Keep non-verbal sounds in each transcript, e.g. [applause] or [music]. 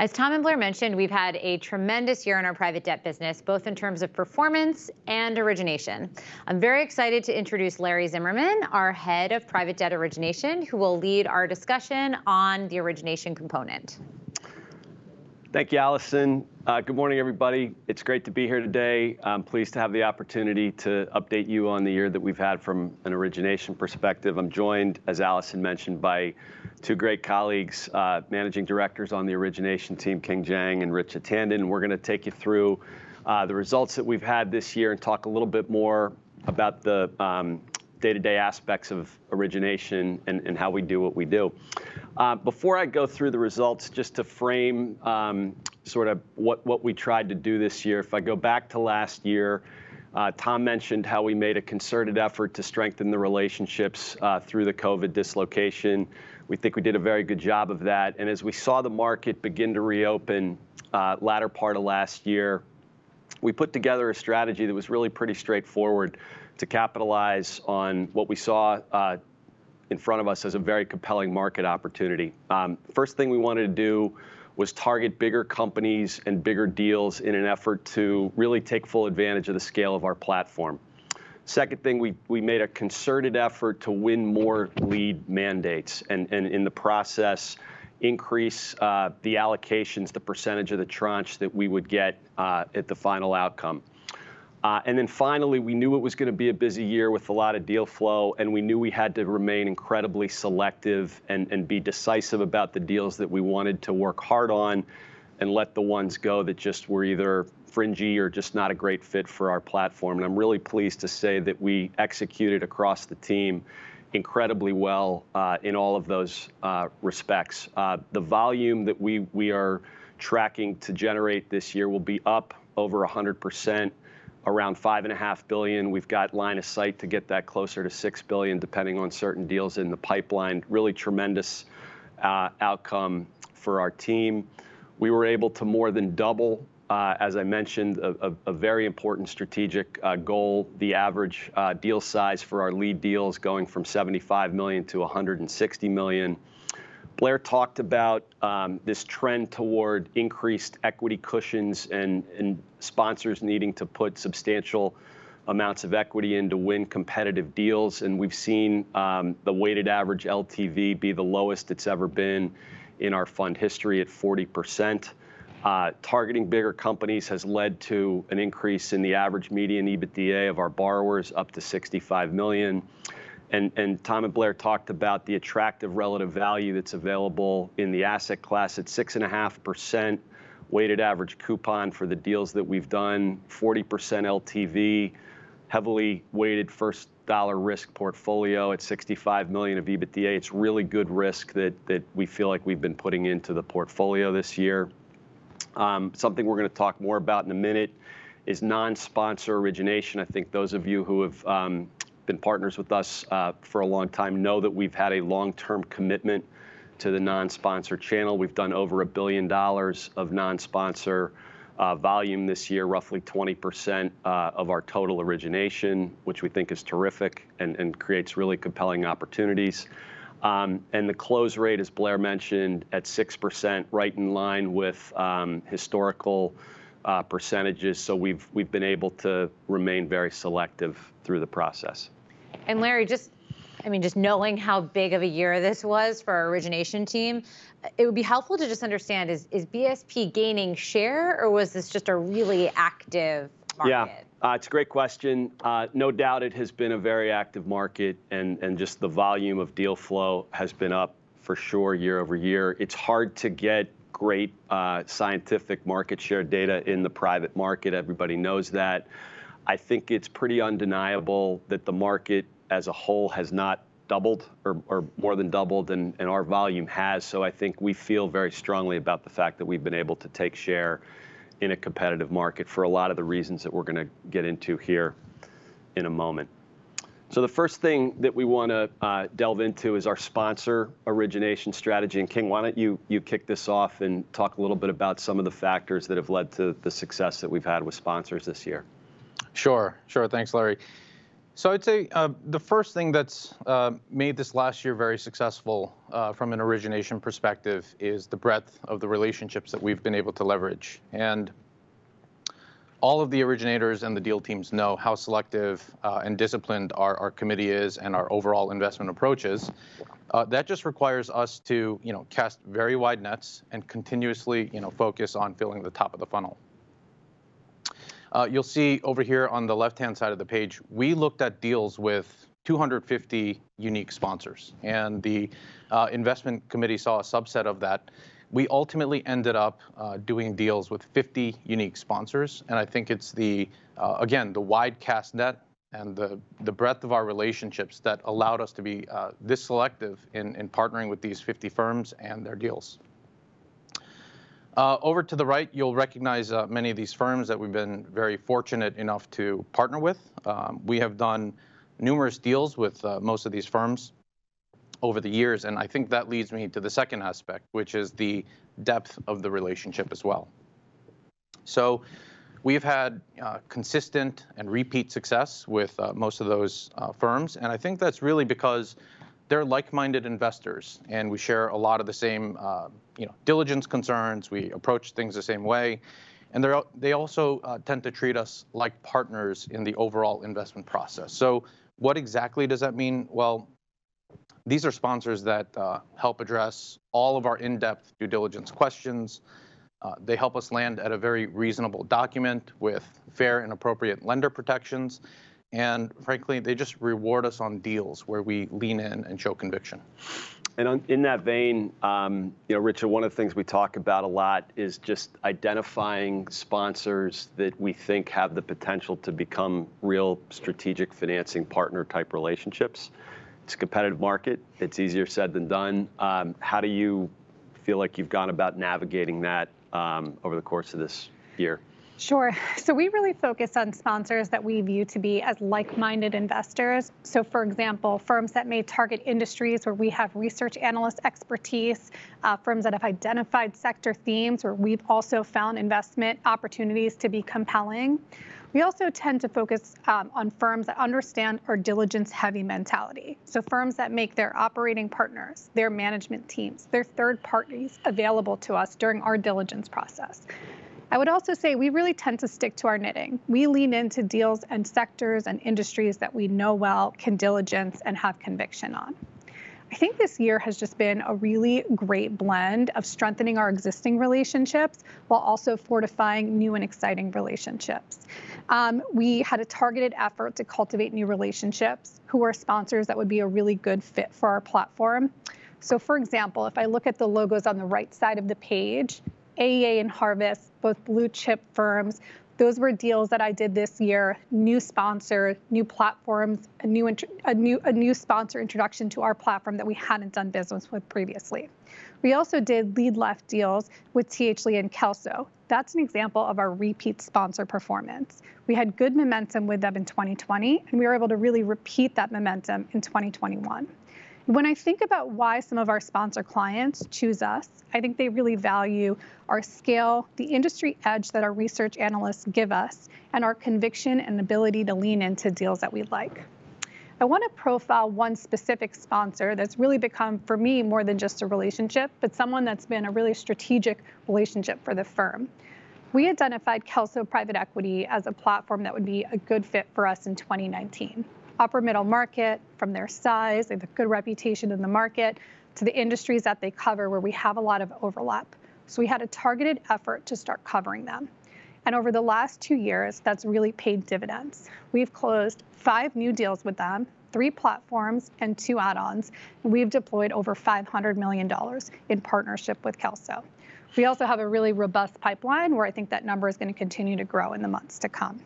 As Tom and Blair mentioned, we've had a tremendous year in our private debt business, both in terms of performance and origination. I'm very excited to introduce Larry Zimmerman, our head of private debt origination, who will lead our discussion on the origination component. Thank you, Allison. Uh, good morning, everybody. It's great to be here today. I'm pleased to have the opportunity to update you on the year that we've had from an origination perspective. I'm joined, as Allison mentioned, by two great colleagues, uh, managing directors on the origination team, King Jang and Richa Tandon. We're going to take you through uh, the results that we've had this year and talk a little bit more about the um, day-to-day aspects of origination and how we do what we do. Uh, before I go through the results, just to frame um, sort of what we tried to do this year, if I go back to last year, Tom mentioned how we made a concerted effort to strengthen the relationships through the COVID dislocation. We think we did a very good job of that. And as we saw the market begin to reopen uh, latter part of last year, we put together a strategy that was really pretty straightforward to capitalize on what we saw uh, in front of us as a very compelling market opportunity. Um, first thing we wanted to do was target bigger companies and bigger deals in an effort to really take full advantage of the scale of our platform. Second thing, we we made a concerted effort to win more lead mandates, and and in the process, increase the allocations, the percentage of the tranche that we would get at the final outcome. Uh, and then finally, we knew it was going to be a busy year with a lot of deal flow, and we knew we had to remain incredibly selective and, and be decisive about the deals that we wanted to work hard on and let the ones go that just were either fringy or just not a great fit for our platform. And I'm really pleased to say that we executed across the team incredibly well uh, in all of those uh, respects. Uh, the volume that we we are tracking to generate this year will be up over 100%, around 5.5 billion. We've got line of sight to get that closer to 6 billion, depending on certain deals in the pipeline. Really tremendous outcome for our team. We were able to more than double, uh, as I mentioned, a very important strategic uh, goal, the average uh, deal size for our lead deals going from 75 million to 160 million. Blair talked about um, this trend toward increased equity cushions and sponsors needing to put substantial amounts of equity in to win competitive deals. And we've seen um, the weighted average LTV be the lowest it's ever been in our fund history at 40%. Uh, targeting bigger companies has led to an increase in the average median EBITDA of our borrowers up to $65 million. Tom and Blair talked about the attractive relative value that's available in the asset class at 6.5% weighted average coupon for the deals that we've done, 40% LTV, heavily weighted first dollar risk portfolio at $65 million of EBITDA. It's really good risk that that we feel like we've been putting into the portfolio this year. Um, something we're going to talk more about in a minute is non-sponsor origination. I think those of you who have um, been partners with us uh, for a long time know that we've had a long-term commitment to the non-sponsor channel. We've done over a $1 billion of non-sponsor Uh, volume this year, roughly 20% uh, of our total origination, which we think is terrific and creates really compelling opportunities. Um and the close rate, as Blair mentioned, at 6%, right in line with um, historical uh, percentages. So we've been able to remain very selective through the process. And Larry, just knowing how big of a year this was for our origination team, it would be helpful to just understand, is is BSP gaining share, or was this just a really active market? Yeah. It's a great question. Uh, no doubt it has been a very active market, and just the volume of deal flow has been up for sure year-over-year. It's hard to get great uh, scientific market share data in the private market. Everybody knows that. I think it's pretty undeniable that the market as a whole has not doubled or more than doubled, and our volume has. So I think we feel very strongly about the fact that we've been able to take share in a competitive market for a lot of the reasons that we're going to get into here in a moment. So the first thing that we want to uh, delve into is our sponsor origination strategy. And King, why don't you kick this off and talk a little bit about some of the factors that have led to the success that we've had with sponsors this year? Sure, sure. Thanks, Larry. So I'd say uh, the first thing that's uh, made this last year very successful uh, from an origination perspective is the breadth of the relationships that we've been able to leverage. And all of the originators and the deal teams know how selective uh, and disciplined our, our committee is and our overall investment approach is. Uh, that just requires us to, you know, cast very wide nets and continuously, you know, focus on filling the top of the funnel. Uh, you'll see over here on the left-hand side of the page, we looked at deals with 250 unique sponsors, and the uh, investment committee saw a subset of that. We ultimately ended up uh, doing deals with 50 unique sponsors, and I think it's the, again, the wide cast net and the, the breadth of our relationships that allowed us to be this selective in, in partnering with these 50 firms and their deals. Uh, over to the right, you'll recognize uh, many of these firms that we've been very fortunate enough to partner with. Um, we have done numerous deals with uh, most of these firms over the years, and I think that leads me to the second aspect, which is the depth of the relationship as well. So we've had uh, consistent and repeat success with uh, most of those uh, firms, and I think that's really because they're like-minded investors, and we share a lot of the same, uh, you know, diligence concerns. We approach things the same way, and they also uh, tend to treat us like partners in the overall investment process. So, what exactly does that mean? Well, these are sponsors that uh, help address all of our in-depth due diligence questions. Uh, they help us land at a very reasonable document with fair and appropriate lender protections and frankly, they just reward us on deals where we lean in and show conviction. And on, in that vein, um, you know, Richard, one of the things we talk about a lot is just identifying sponsors that we think have the potential to become real strategic financing partner type relationships. It's a competitive market. It's easier said than done. Um, how do you feel like you've gone about navigating that um, over the course of this year? Sure. So we really focus on sponsors that we view to be as like-minded investors. So for example, firms that may target industries where we have research analyst expertise, uh, firms that have identified sector themes where we've also found investment opportunities to be compelling. We also tend to focus um, on firms that understand our diligence heavy mentality. So firms that make their operating partners, their management teams, their third parties available to us during our diligence process. I would also say we really tend to stick to our knitting. We lean into deals and sectors and industries that we know well, can diligence, and have conviction on. I think this year has just been a really great blend of strengthening our existing relationships while also fortifying new and exciting relationships. Um, we had a targeted effort to cultivate new relationships who are sponsors that would be a really good fit for our platform. So, for example, if I look at the logos on the right side of the page, AEA and Harvest, both blue chip firms. Those were deals that I did this year. New sponsor, new platforms, a new a new a new sponsor introduction to our platform that we hadn't done business with previously. We also did lead left deals with TH Lee and Kelso. That's an example of our repeat sponsor performance. We had good momentum with them in 2020, and we were able to really repeat that momentum in 2021. When I think about why some of our sponsor clients choose us, I think they really value our scale, the industry edge that our research analysts give us, and our conviction and ability to lean into deals that we like. I want to profile one specific sponsor that's really become, for me, more than just a relationship, but someone that's been a really strategic relationship for the firm. We identified Kelso Private Equity as a platform that would be a good fit for us in 2019 upper middle market from their size. They have a good reputation in the market to the industries that they cover where we have a lot of overlap. So we had a targeted effort to start covering them. And over the last two years, that's really paid dividends. We've closed five new deals with them, three platforms, and two add ons. We've deployed over $500 million in partnership with Kelso. We also have a really robust pipeline where I think that number is going to continue to grow in the months to come.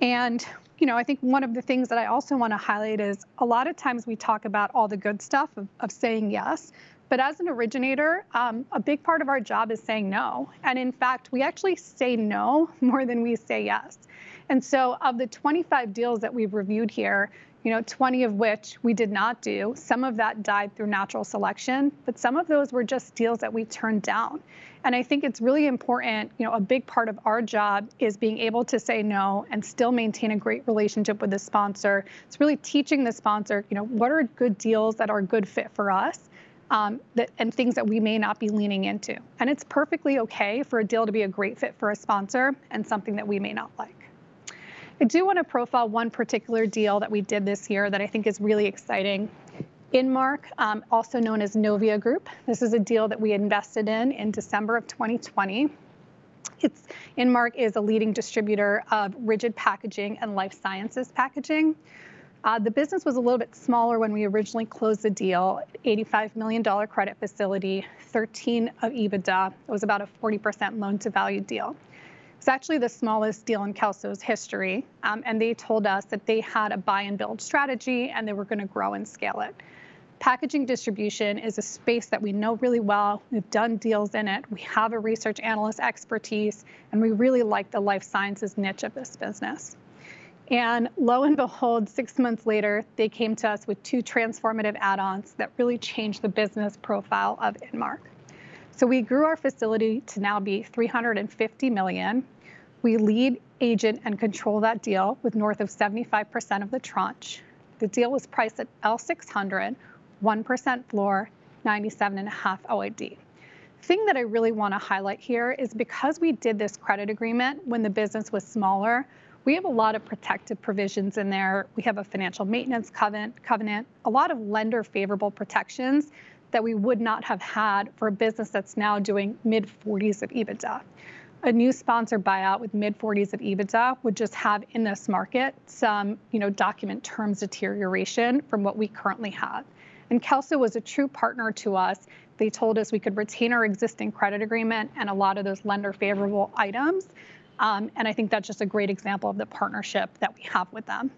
And you know, I think one of the things that I also want to highlight is a lot of times we talk about all the good stuff of, of saying yes, but as an originator, um, a big part of our job is saying no. And in fact, we actually say no [laughs] more than we say yes. And so, of the 25 deals that we've reviewed here, you know, 20 of which we did not do. Some of that died through natural selection, but some of those were just deals that we turned down. And I think it's really important, you know, a big part of our job is being able to say no and still maintain a great relationship with the sponsor. It's really teaching the sponsor, you know, what are good deals that are a good fit for us um, that, and things that we may not be leaning into. And it's perfectly okay for a deal to be a great fit for a sponsor and something that we may not like. I do want to profile one particular deal that we did this year that I think is really exciting. Inmark, um, also known as Novia Group. This is a deal that we invested in in December of 2020. It's, Inmark is a leading distributor of rigid packaging and life sciences packaging. Uh, the business was a little bit smaller when we originally closed the deal, $85 million credit facility, 13 of EBITDA. It was about a 40% loan to value deal. It's actually the smallest deal in Kelso's history, um, and they told us that they had a buy and build strategy and they were going to grow and scale it. Packaging distribution is a space that we know really well. We've done deals in it. We have a research analyst expertise, and we really like the life sciences niche of this business. And lo and behold, six months later, they came to us with two transformative add-ons that really changed the business profile of Inmark. So we grew our facility to now be 350 million. We lead, agent, and control that deal with north of 75% of the tranche. The deal was priced at L600, 1% floor, 97.5 OID. Thing that I really want to highlight here is because we did this credit agreement when the business was smaller, we have a lot of protective provisions in there. We have a financial maintenance covenant, covenant, a lot of lender favorable protections that we would not have had for a business that's now doing mid 40s of EBITDA. A new sponsor buyout with mid 40s of EBITDA would just have in this market some, you know, document terms deterioration from what we currently have. And Kelso was a true partner to us. They told us we could retain our existing credit agreement and a lot of those lender favorable items. Um, and I think that's just a great example of the partnership that we have with them.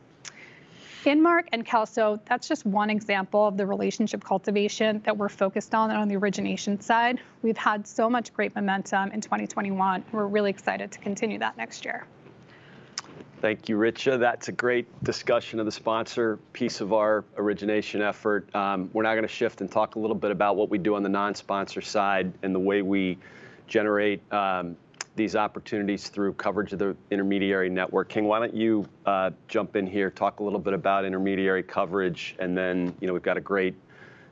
Inmark and Kelso, that's just one example of the relationship cultivation that we're focused on on the origination side. We've had so much great momentum in 2021. We're really excited to continue that next year. Thank you, Richa. That's a great discussion of the sponsor piece of our origination effort. Um, we're now going to shift and talk a little bit about what we do on the non-sponsor side and the way we generate um, these opportunities through coverage of the intermediary network. King, why don't you uh, jump in here, talk a little bit about intermediary coverage, and then you know we've got a great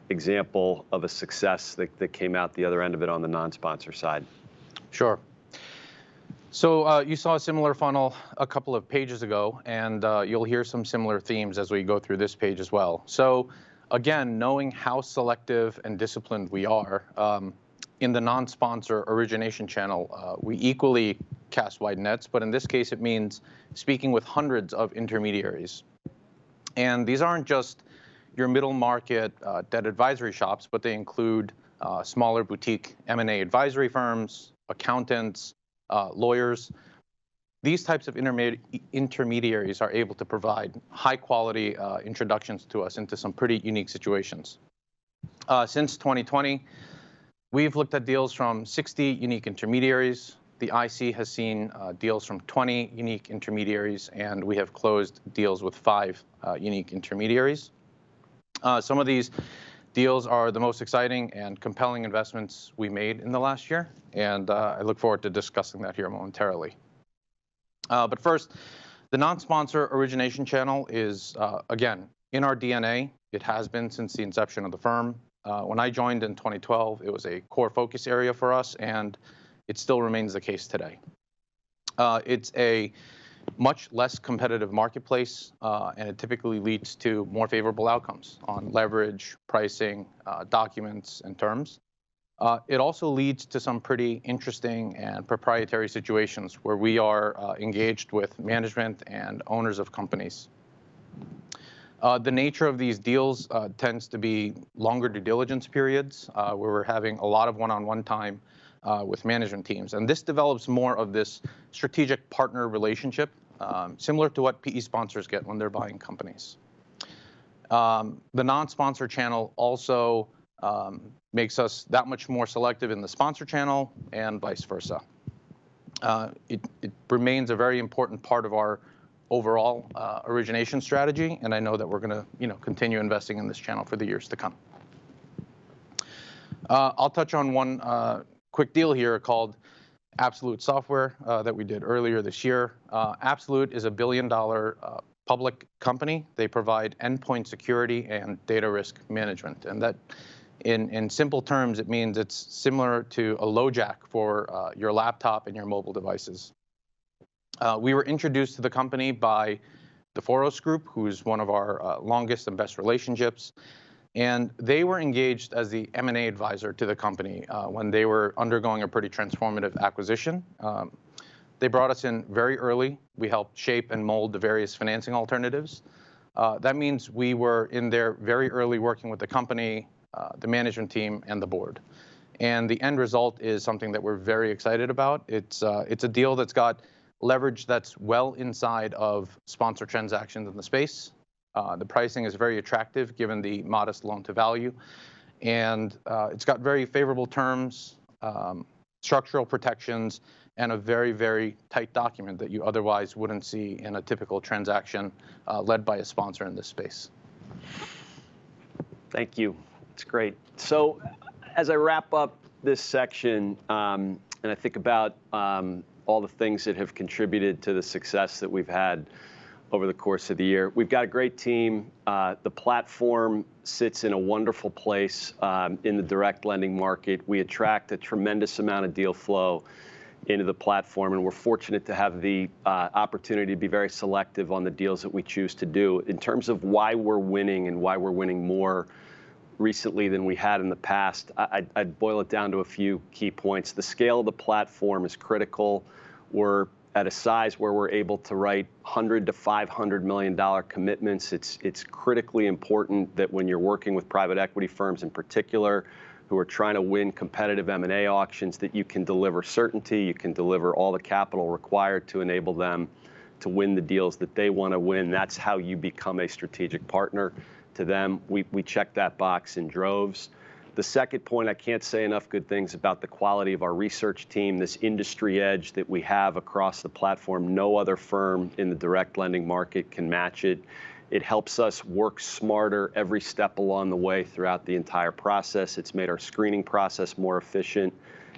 example of a success that, that came out the other end of it on the non-sponsor side. Sure. So uh, you saw a similar funnel a couple of pages ago, and uh, you'll hear some similar themes as we go through this page as well. So again, knowing how selective and disciplined we are, um, in the non-sponsor origination channel, uh, we equally cast wide nets, but in this case, it means speaking with hundreds of intermediaries. And these aren't just your middle market uh, debt advisory shops, but they include uh, smaller boutique M&A advisory firms, accountants, uh, lawyers. These types of intermedi intermediaries are able to provide high quality uh, introductions to us into some pretty unique situations. Uh, since 2020, we've looked at deals from 60 unique intermediaries. The IC has seen uh, deals from 20 unique intermediaries, and we have closed deals with five uh, unique intermediaries. Uh, some of these deals are the most exciting and compelling investments we made in the last year, and uh, I look forward to discussing that here momentarily. Uh, but first, the non-sponsor origination channel is, uh, again, in our DNA. It has been since the inception of the firm. Uh, when I joined in 2012, it was a core focus area for us, and it still remains the case today. Uh, it's a much less competitive marketplace, uh, and it typically leads to more favorable outcomes on leverage, pricing, uh, documents, and terms. Uh, it also leads to some pretty interesting and proprietary situations where we are uh, engaged with management and owners of companies. Uh, the nature of these deals uh, tends to be longer due diligence periods uh, where we're having a lot of one-on-one time with management teams. And this develops more of this strategic partner relationship, um, similar to what PE sponsors get when they're buying companies. Um, the non-sponsor channel also um, makes us that much more selective in the sponsor channel and vice versa. Uh, it, it, remains a very important part of our overall uh, origination strategy, and I know that we're going to you know continue investing in this channel for the years to come. Uh, I'll touch on one uh, quick deal here called Absolute Software that we did earlier this year. Absolute is a billion-dollar public company. They provide endpoint security and data risk management. And that in simple terms, it means it's similar to a LoJack for your laptop and your mobile devices. Uh, we were introduced to the company by the Foros Group, who's one of our uh, longest and best relationships. And they were engaged as the M&A advisor to the company uh, when they were undergoing a pretty transformative acquisition. Um, they brought us in very early. We helped shape and mold the various financing alternatives. That means we were in there very early working with the company, the management team, and the board. And the end result is something that we're very excited about. It's a deal that's got leverage that's well inside of sponsor transactions in the space. Uh, the pricing is very attractive given the modest loan-to-value. And uh, it's got very favorable terms, um, structural protections, and a very, very tight document that you otherwise wouldn't see in a typical transaction uh, led by a sponsor in this space. Thank you. That's great. So, as I wrap up this section um, and I think about um, all the things that have contributed to the success that we've had over the course of the year, we've got a great team. Uh, the platform sits in a wonderful place um, in the direct lending market. We attract a tremendous amount of deal flow into the platform, and we're fortunate to have the uh, opportunity to be very selective on the deals that we choose to do. In terms of why we're winning and why we're winning more recently than we had in the past, I'd boil it down to a few key points. The scale of the platform is critical. We're at a size where we're able to write $100 million-$500 million commitments. It's It's critically important that when you're working with private equity firms in particular who are trying to win competitive M&A auctions, that you can deliver certainty, you can deliver all the capital required to enable them to win the deals that they want to win. That's how you become a strategic partner to them. We check that box in droves. The second point, I can't say enough good things about the quality of our research team, this industry edge that we have across the platform. No other firm in the direct lending market can match it. It helps us work smarter every step along the way throughout the entire process. It's made our screening process more efficient.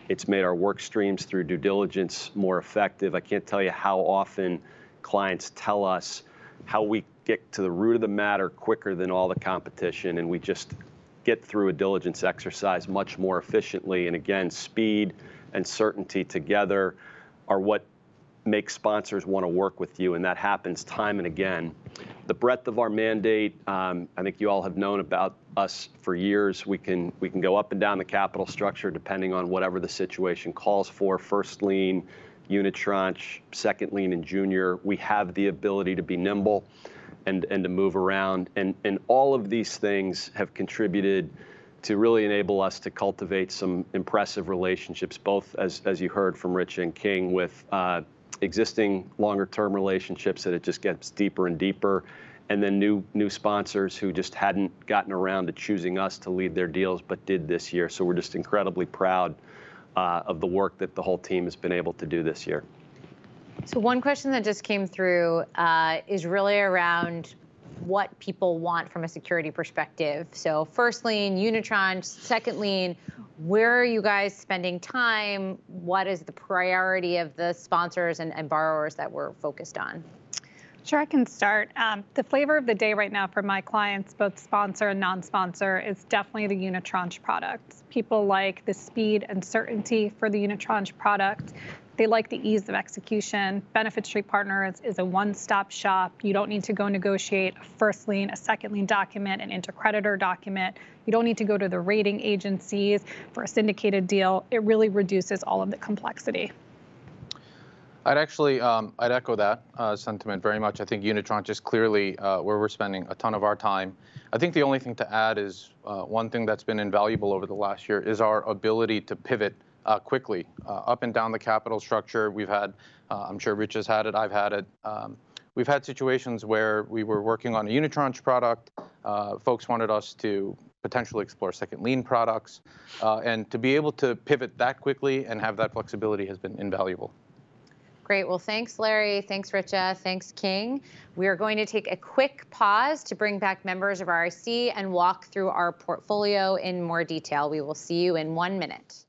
It's made our work streams through due diligence more effective. I can't tell you how often clients tell us how we get to the root of the matter quicker than all the competition, and we just get through a diligence exercise much more efficiently. And again, speed and certainty together are what make sponsors want to work with you, and that happens time and again. The breadth of our mandate, um, I think you all have known about us for years. We can go up and down the capital structure depending on whatever the situation calls for. First lien, unitranche, second lien, and junior. We have the ability to be nimble and and to move around. And, and all of these things have contributed to really enable us to cultivate some impressive relationships, both as as you heard from Rich and King, with uh, existing longer-term relationships that it just gets deeper and deeper, and then new sponsors who just hadn't gotten around to choosing us to lead their deals but did this year. So we're just incredibly proud uh, of the work that the whole team has been able to do this year. So one question that just came through uh, is really around what people want from a security perspective. So First lien, unitranche, second lien, where are you guys spending time? What is the priority of the sponsors and borrowers that we're focused on? Sure, I can start. Um, the flavor of the day right now for my clients, both sponsor and non-sponsor, is definitely the unitranche products. People like the speed and certainty for the unitranche product. They like the ease of execution. Benefit Street Partners is a one-stop shop. You don't need to go negotiate a first lien, a second lien document, an intercreditor document. You don't need to go to the rating agencies for a syndicated deal. It really reduces all of the complexity. I'd actually, um, I'd echo that uh, sentiment very much. I think unitranche is clearly uh, where we're spending a ton of our time. I think the only thing to add is uh, one thing that's been invaluable over the last year is our ability to pivot Uh, quickly uh, up and down the capital structure. We've had, uh, I'm sure Rich has had it, I've had it. Um, we've had situations where we were working on a unitranche product. Folks wanted us to potentially explore second lien products. And to be able to pivot that quickly and have that flexibility has been invaluable. Great. Well, thanks, Larry. Thanks, Richa. Thanks, King. We are going to take a quick pause to bring back members of RIC and walk through our portfolio in more detail. We will see you in one minute.